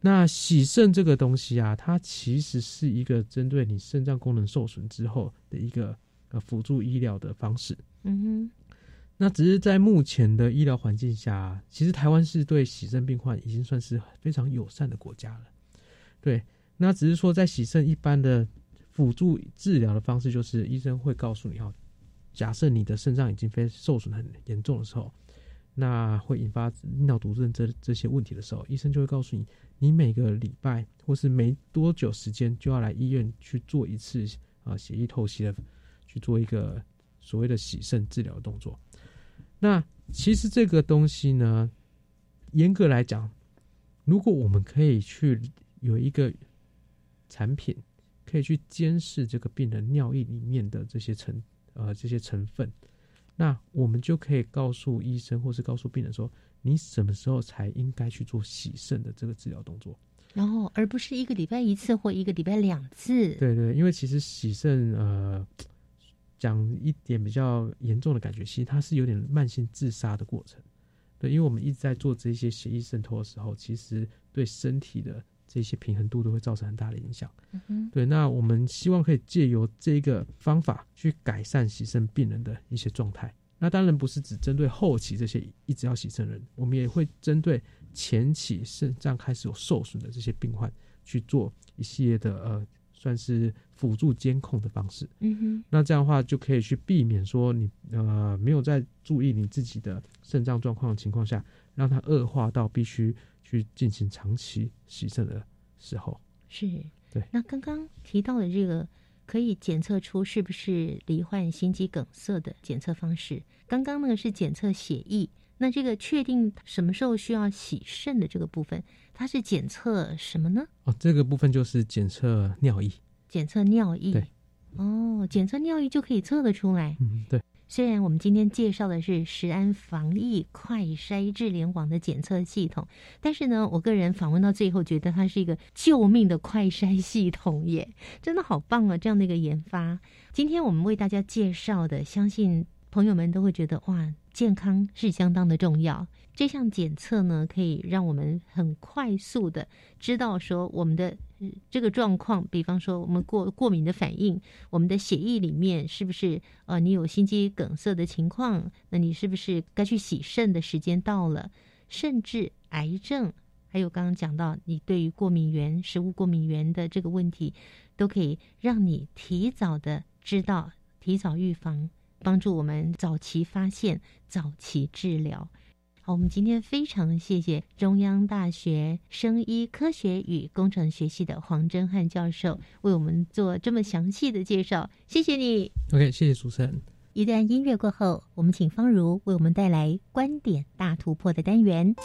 那洗肾这个东西啊，它其实是一个针对你肾脏功能受损之后的一个呃辅助医疗的方式。嗯哼，那只是在目前的医疗环境下，其实台湾是对洗肾病患已经算是非常友善的国家了。对，那只是说在洗肾一般的辅助治疗的方式，就是医生会告诉你，哦，假设你的肾脏已经非受损很严重的时候，那会引发尿毒症这这些问题的时候，医生就会告诉你，你每个礼拜或是没多久时间就要来医院去做一次啊血液透析的，去做一个所谓的洗肾治疗动作。那其实这个东西呢，严格来讲，如果我们可以去有一个产品，可以去监视这个病人尿液里面的这些成呃这些成分，那我们就可以告诉医生或是告诉病人说，你什么时候才应该去做洗肾的这个治疗动作。然后而不是一个礼拜一次或一个礼拜两次。对对，因为其实洗肾呃，讲一点比较严重的感觉，其实它是有点慢性自杀的过程。对，因为我们一直在做这些血液渗透的时候，其实对身体的这些平衡度都会造成很大的影响。嗯哼，对，那我们希望可以借由这个方法去改善洗肾病人的一些状态。那当然不是只针对后期这些一直要洗肾的人，我们也会针对前期肾脏开始有受损的这些病患去做一系列的呃，算是辅助监控的方式。嗯哼，那这样的话就可以去避免说你呃没有在注意你自己的肾脏状况的情况下，让它恶化到必须去进行长期洗肾的时候。是。对，那刚刚提到的这个可以检测出是不是罹患心肌梗塞的检测方式，刚刚那个是检测血液，那这个确定什么时候需要洗肾的这个部分，它是检测什么呢？哦，这个部分就是检测尿液。检测尿液。对。哦，检测尿液就可以测得出来。嗯，对。虽然我们今天介绍的是食安防疫快筛智联网的检测系统，但是呢，我个人访问到最后，觉得它是一个救命的快筛系统耶，真的好棒啊！这样的一个研发，今天我们为大家介绍的，相信朋友们都会觉得哇，健康是相当的重要。这项检测呢，可以让我们很快速的知道说我们的这个状况，比方说我们过过敏的反应，我们的血液里面是不是呃你有心肌梗塞的情况？那你是不是该去洗肾的时间到了？甚至癌症，还有刚刚讲到你对于过敏源、食物过敏源的这个问题，都可以让你提早的知道，提早预防，帮助我们早期发现、早期治疗。好，我们今天非常谢谢中央大学生医科学与工程学系的黄真汉教授为我们做这么详细的介绍，谢谢你。OK，谢谢主持人。一段音乐过后，我们请方如为我们带来观点大突破的单元。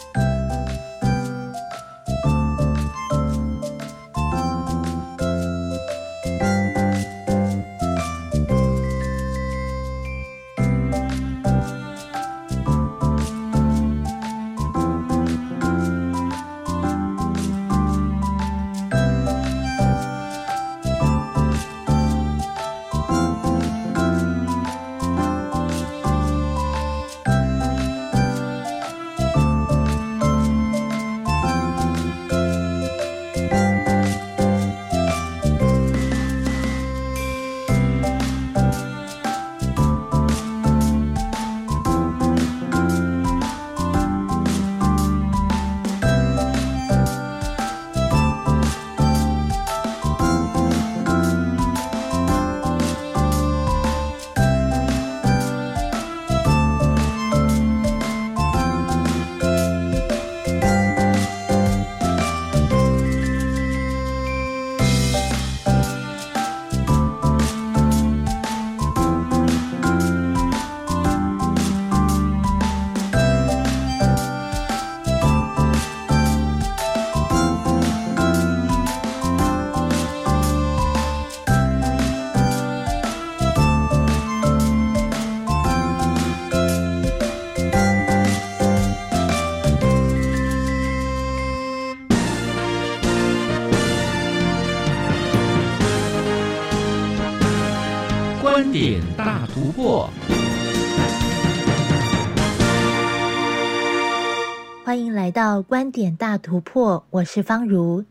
到观点大突破，我是方如。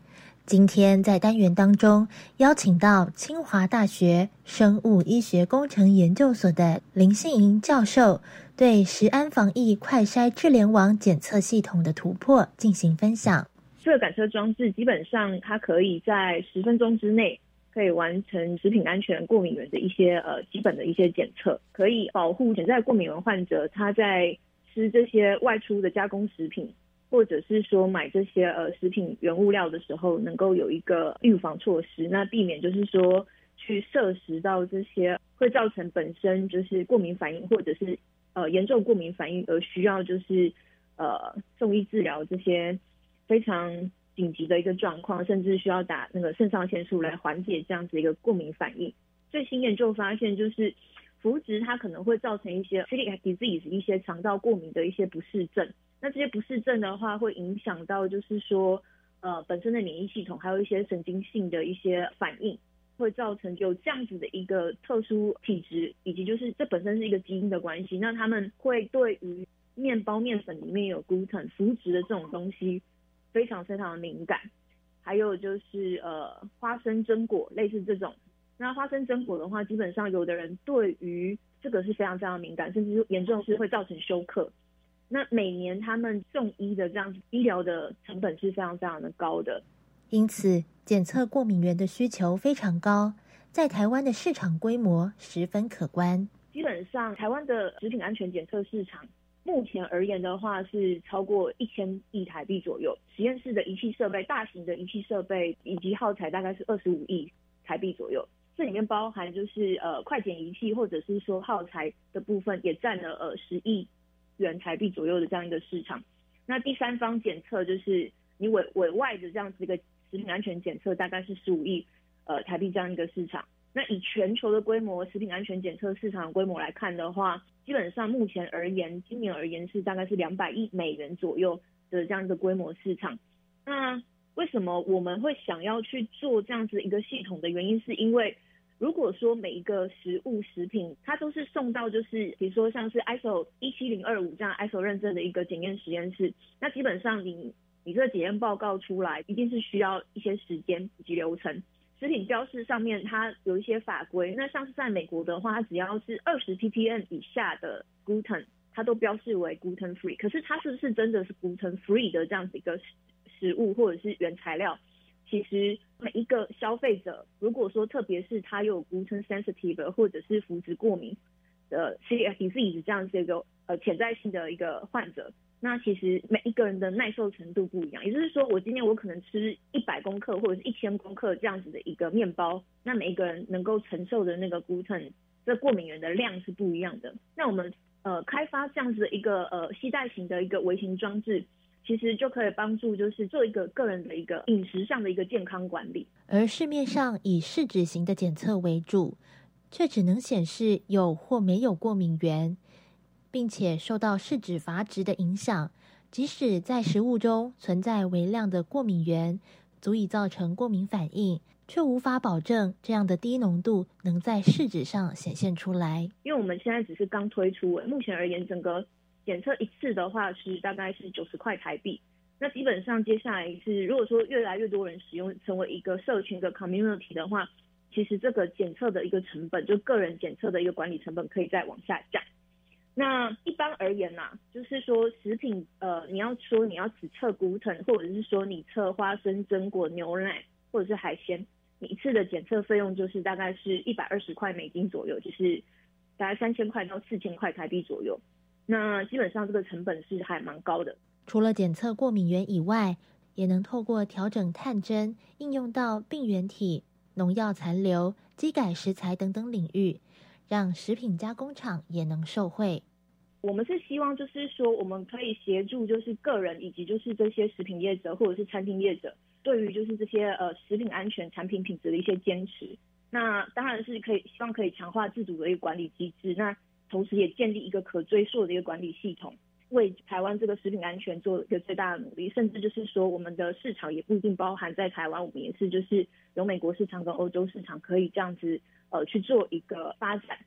今天在单元当中邀请到清华大学生物医学工程研究所的林信莹教授，对食安防疫快筛智联网检测系统的突破进行分享。这个感测装置基本上它可以在十分钟之内可以完成食品安全过敏源的一些呃基本的一些检测，可以保护潜在过敏源患者他在吃这些外出的加工食品。或者是说买这些呃食品原物料的时候，能够有一个预防措施，那避免就是说去摄食到这些会造成本身就是过敏反应，或者是呃严重过敏反应而需要就是呃送医治疗这些非常紧急的一个状况，甚至需要打那个肾上腺素来缓解这样子一个过敏反应。最新研究发现，就是麸质它可能会造成一些 celiac disease 一些肠道过敏的一些不适症。那这些不适症的话，会影响到就是说，呃，本身的免疫系统，还有一些神经性的一些反应，会造成有这样子的一个特殊体质，以及就是这本身是一个基因的关系。那他们会对于面包面粉里面有 gluten 麸质的这种东西非常非常的敏感，还有就是呃花生榛果类似这种。那花生榛果的话，基本上有的人对于这个是非常非常敏感，甚至严重是会造成休克。那每年他们送医的这样子医疗的成本是非常非常的高的，因此检测过敏源的需求非常高，在台湾的市场规模十分可观。基本上台湾的食品安全检测市场目前而言的话，是超过一千亿台币左右。实验室的仪器设备、大型的仪器设备以及耗材大概是二十五亿台币左右。这里面包含就是呃快检仪器或者是说耗材的部分，也占了呃十亿元台币左右的这样一个市场。那第三方检测就是你委委外的这样子一个食品安全检测，大概是十五亿呃台币这样一个市场。那以全球的规模，食品安全检测市场规模来看的话，基本上目前而言，今年而言是大概是两百亿美元左右的这样一个规模市场。那为什么我们会想要去做这样子一个系统的原因，是因为如果说每一个食物食品，它都是送到就是比如说像是 ISO 一七零二五这样 ISO 认证的一个检验实验室，那基本上你你这个检验报告出来，一定是需要一些时间以及流程。食品标示上面它有一些法规，那像是在美国的话，它只要是二十 ppm 以下的 gluten，它都标示为 gluten free。可是它是不是真的是 gluten free 的这样子一个食物或者是原材料？其实每一个消费者，如果说特别是他有 gluten sensitive 或者是麸质过敏的 c celiac 这样子一个呃潜在性的一个患者。那其实每一个人的耐受程度不一样，也就是说，我今天我可能吃一百公克或者是一千公克这样子的一个面包，那每一个人能够承受的那个 gluten 这过敏源的量是不一样的。那我们呃开发这样子的一个呃系带型的一个微型装置，其实就可以帮助就是做一个个人的一个饮食上的一个健康管理。而市面上以试纸型的检测为主，却只能显示有或没有过敏源。并且受到试纸阀值的影响，即使在食物中存在微量的过敏源，足以造成过敏反应，却无法保证这样的低浓度能在试纸上显现出来。因为我们现在只是刚推出，目前而言，整个检测一次的话是大概是九十块台币。那基本上接下来是，如果说越来越多人使用，成为一个社群的 community 的话，其实这个检测的一个成本，就个人检测的一个管理成本，可以再往下降。那一般而言呐，就是说食品，呃，你要说你要只测 gluten，或者是说你测花生、榛果、牛奶或者是海鲜，你一次的检测费用就是大概是一百二十块美金左右，就是大概三千块到四千块台币左右。那基本上这个成本是还蛮高的。除了检测过敏源以外，也能透过调整探针应用到病原体、农药残留、机改食材等等领域。让食品加工厂也能受惠。我们是希望，就是说，我们可以协助，就是个人以及就是这些食品业者或者是餐厅业者，对于就是这些呃食品安全、产品品质的一些坚持。那当然是可以，希望可以强化自主的一个管理机制。那同时也建立一个可追溯的一个管理系统，为台湾这个食品安全做一个最大的努力。甚至就是说，我们的市场也不一定包含在台湾，我们也是就是有美国市场跟欧洲市场可以这样子。呃，去做一个发展。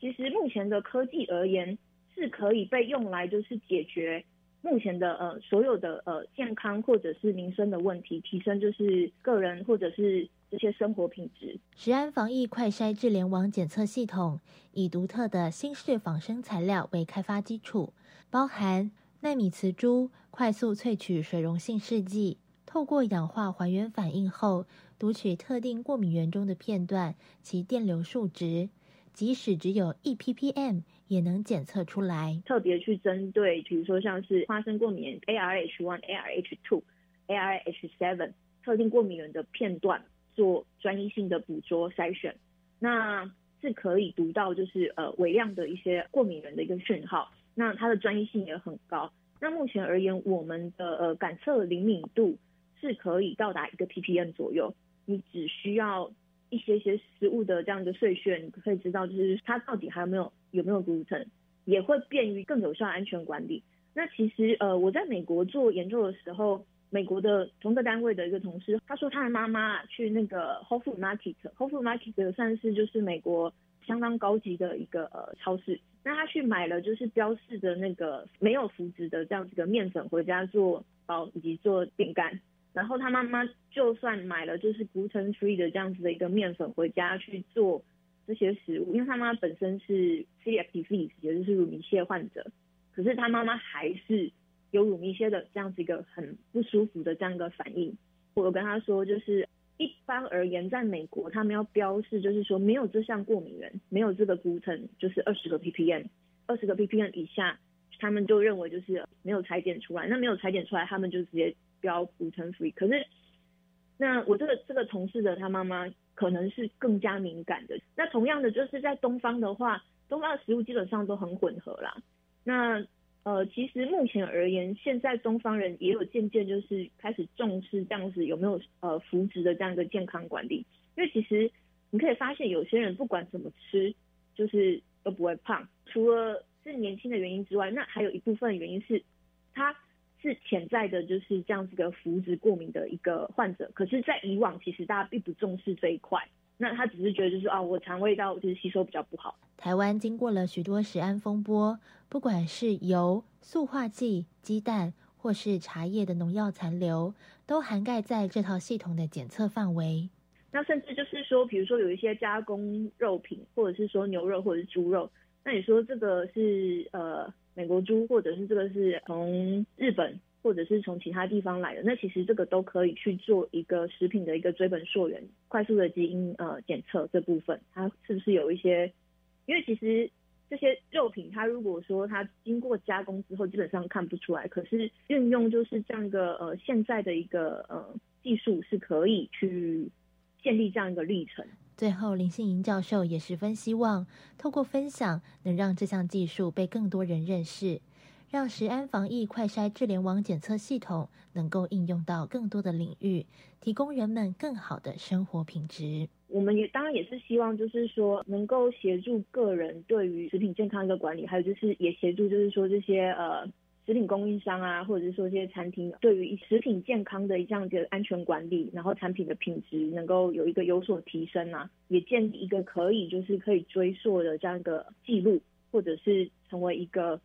其实目前的科技而言，是可以被用来就是解决目前的呃所有的呃健康或者是民生的问题，提升就是个人或者是这些生活品质。食安防疫快筛智联网检测系统以独特的新式仿生材料为开发基础，包含纳米磁珠，快速萃取水溶性试剂，透过氧化还原反应后。读取特定过敏源中的片段，其电流数值，即使只有一 ppm 也能检测出来。特别去针对，比如说像是花生过敏 ARH one、ARH two、ARH seven 特定过敏源的片段做专一性的捕捉筛选，那是可以读到就是呃微量的一些过敏源的一个讯号，那它的专一性也很高。那目前而言，我们的呃感测灵敏度是可以到达一个 ppm 左右。你只需要一些些食物的这样的碎屑，你可以知道就是它到底还有没有有没有 gluten，也会便于更有效安全管理。那其实呃我在美国做研究的时候，美国的同个单位的一个同事，他说他的妈妈去那个 Whole Food Market，Whole Food Market 算是就是美国相当高级的一个呃超市，那他去买了就是标示的那个没有麸质的这样子的面粉回家做包以及做饼干。然后他妈妈就算买了就是 gluten free 的这样子的一个面粉回家去做这些食物，因为他妈本身是 celiac disease，也就是乳糜泻患者，可是他妈妈还是有乳糜泻的这样子一个很不舒服的这样一个反应。我跟他说，就是一般而言，在美国他们要标示，就是说没有这项过敏源，没有这个 gluten，就是二十个 ppm，二十个 ppm 以下他们就认为就是没有裁剪出来，那没有裁剪出来，他们就直接标 gluten free。可是，那我这个这个同事的他妈妈可能是更加敏感的。那同样的，就是在东方的话，东方的食物基本上都很混合啦。那呃，其实目前而言，现在东方人也有渐渐就是开始重视这样子有没有呃扶植的这样一个健康管理，因为其实你可以发现有些人不管怎么吃，就是都不会胖，除了是年轻的原因之外，那还有一部分原因是他是潜在的就是这样子的麸质过敏的一个患者，可是，在以往其实大家并不重视这一块。那他只是觉得就是啊，我肠胃道就是吸收比较不好。台湾经过了许多食安风波，不管是油、塑化剂、鸡蛋，或是茶叶的农药残留，都涵盖在这套系统的检测范围。那甚至就是说，比如说有一些加工肉品，或者是说牛肉或者是猪肉，那你说这个是呃美国猪，或者是这个是从日本。或者是从其他地方来的，那其实这个都可以去做一个食品的一个追本溯源、快速的基因呃检测这部分，它是不是有一些？因为其实这些肉品，它如果说它经过加工之后，基本上看不出来。可是运用就是这样一个呃现在的一个呃技术，是可以去建立这样一个历程。最后，林信莹教授也十分希望透过分享，能让这项技术被更多人认识。让食安防疫快筛智联网检测系统能够应用到更多的领域，提供人们更好的生活品质。我们也当然也是希望，就是说能够协助个人对于食品健康的管理，还有就是也协助，就是说这些呃食品供应商啊，或者是说这些餐厅对于食品健康的这样的安全管理，然后产品的品质能够有一个有所提升啊，也建立一个可以就是可以追溯的这样一个记录，或者是成为一个。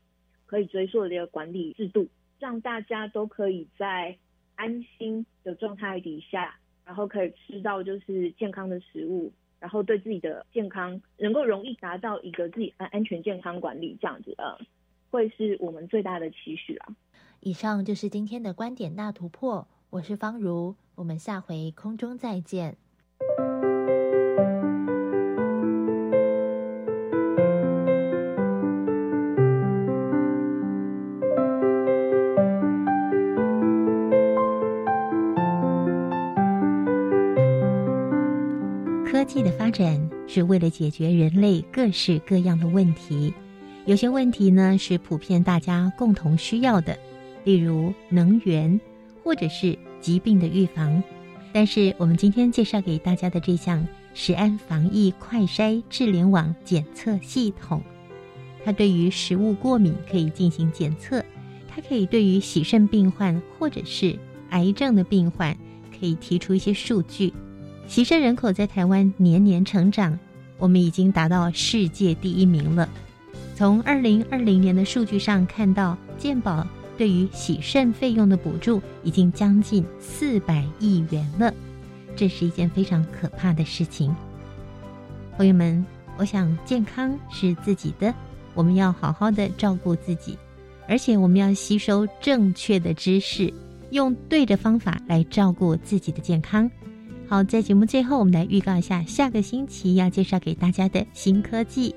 可以追溯的一个管理制度，让大家都可以在安心的状态底下，然后可以吃到就是健康的食物，然后对自己的健康能够容易达到一个自己安安全健康管理这样子呃，会是我们最大的期许啊。以上就是今天的观点大突破，我是方如，我们下回空中再见。科技的发展是为了解决人类各式各样的问题，有些问题呢是普遍大家共同需要的，例如能源或者是疾病的预防。但是我们今天介绍给大家的这项食安防疫快筛智联网检测系统，它对于食物过敏可以进行检测，它可以对于洗肾病患或者是癌症的病患可以提出一些数据。洗肾人口在台湾年年成长，我们已经达到世界第一名了。从二零二零年的数据上看到，健保对于洗肾费用的补助已经将近四百亿元了，这是一件非常可怕的事情。朋友们，我想健康是自己的，我们要好好的照顾自己，而且我们要吸收正确的知识，用对的方法来照顾自己的健康。好，在节目最后，我们来预告一下下个星期要介绍给大家的新科技。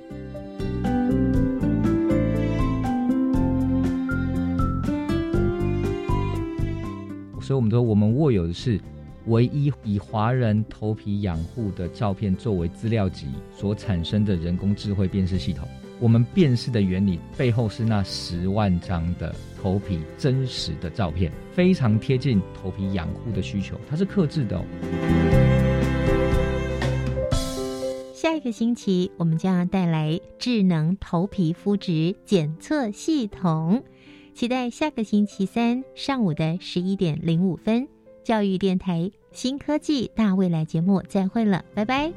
所以，我们说，我们握有的是唯一以华人头皮养护的照片作为资料集所产生的人工智慧辨识系统。我们辨识的原理背后是那十万张的头皮真实的照片，非常贴近头皮养护的需求，它是克制的哦。下一个星期，我们将要带来智能头皮肤质检测系统，期待下个星期三上午的十一点零五分，教育电台新科技大未来节目再会了，拜拜。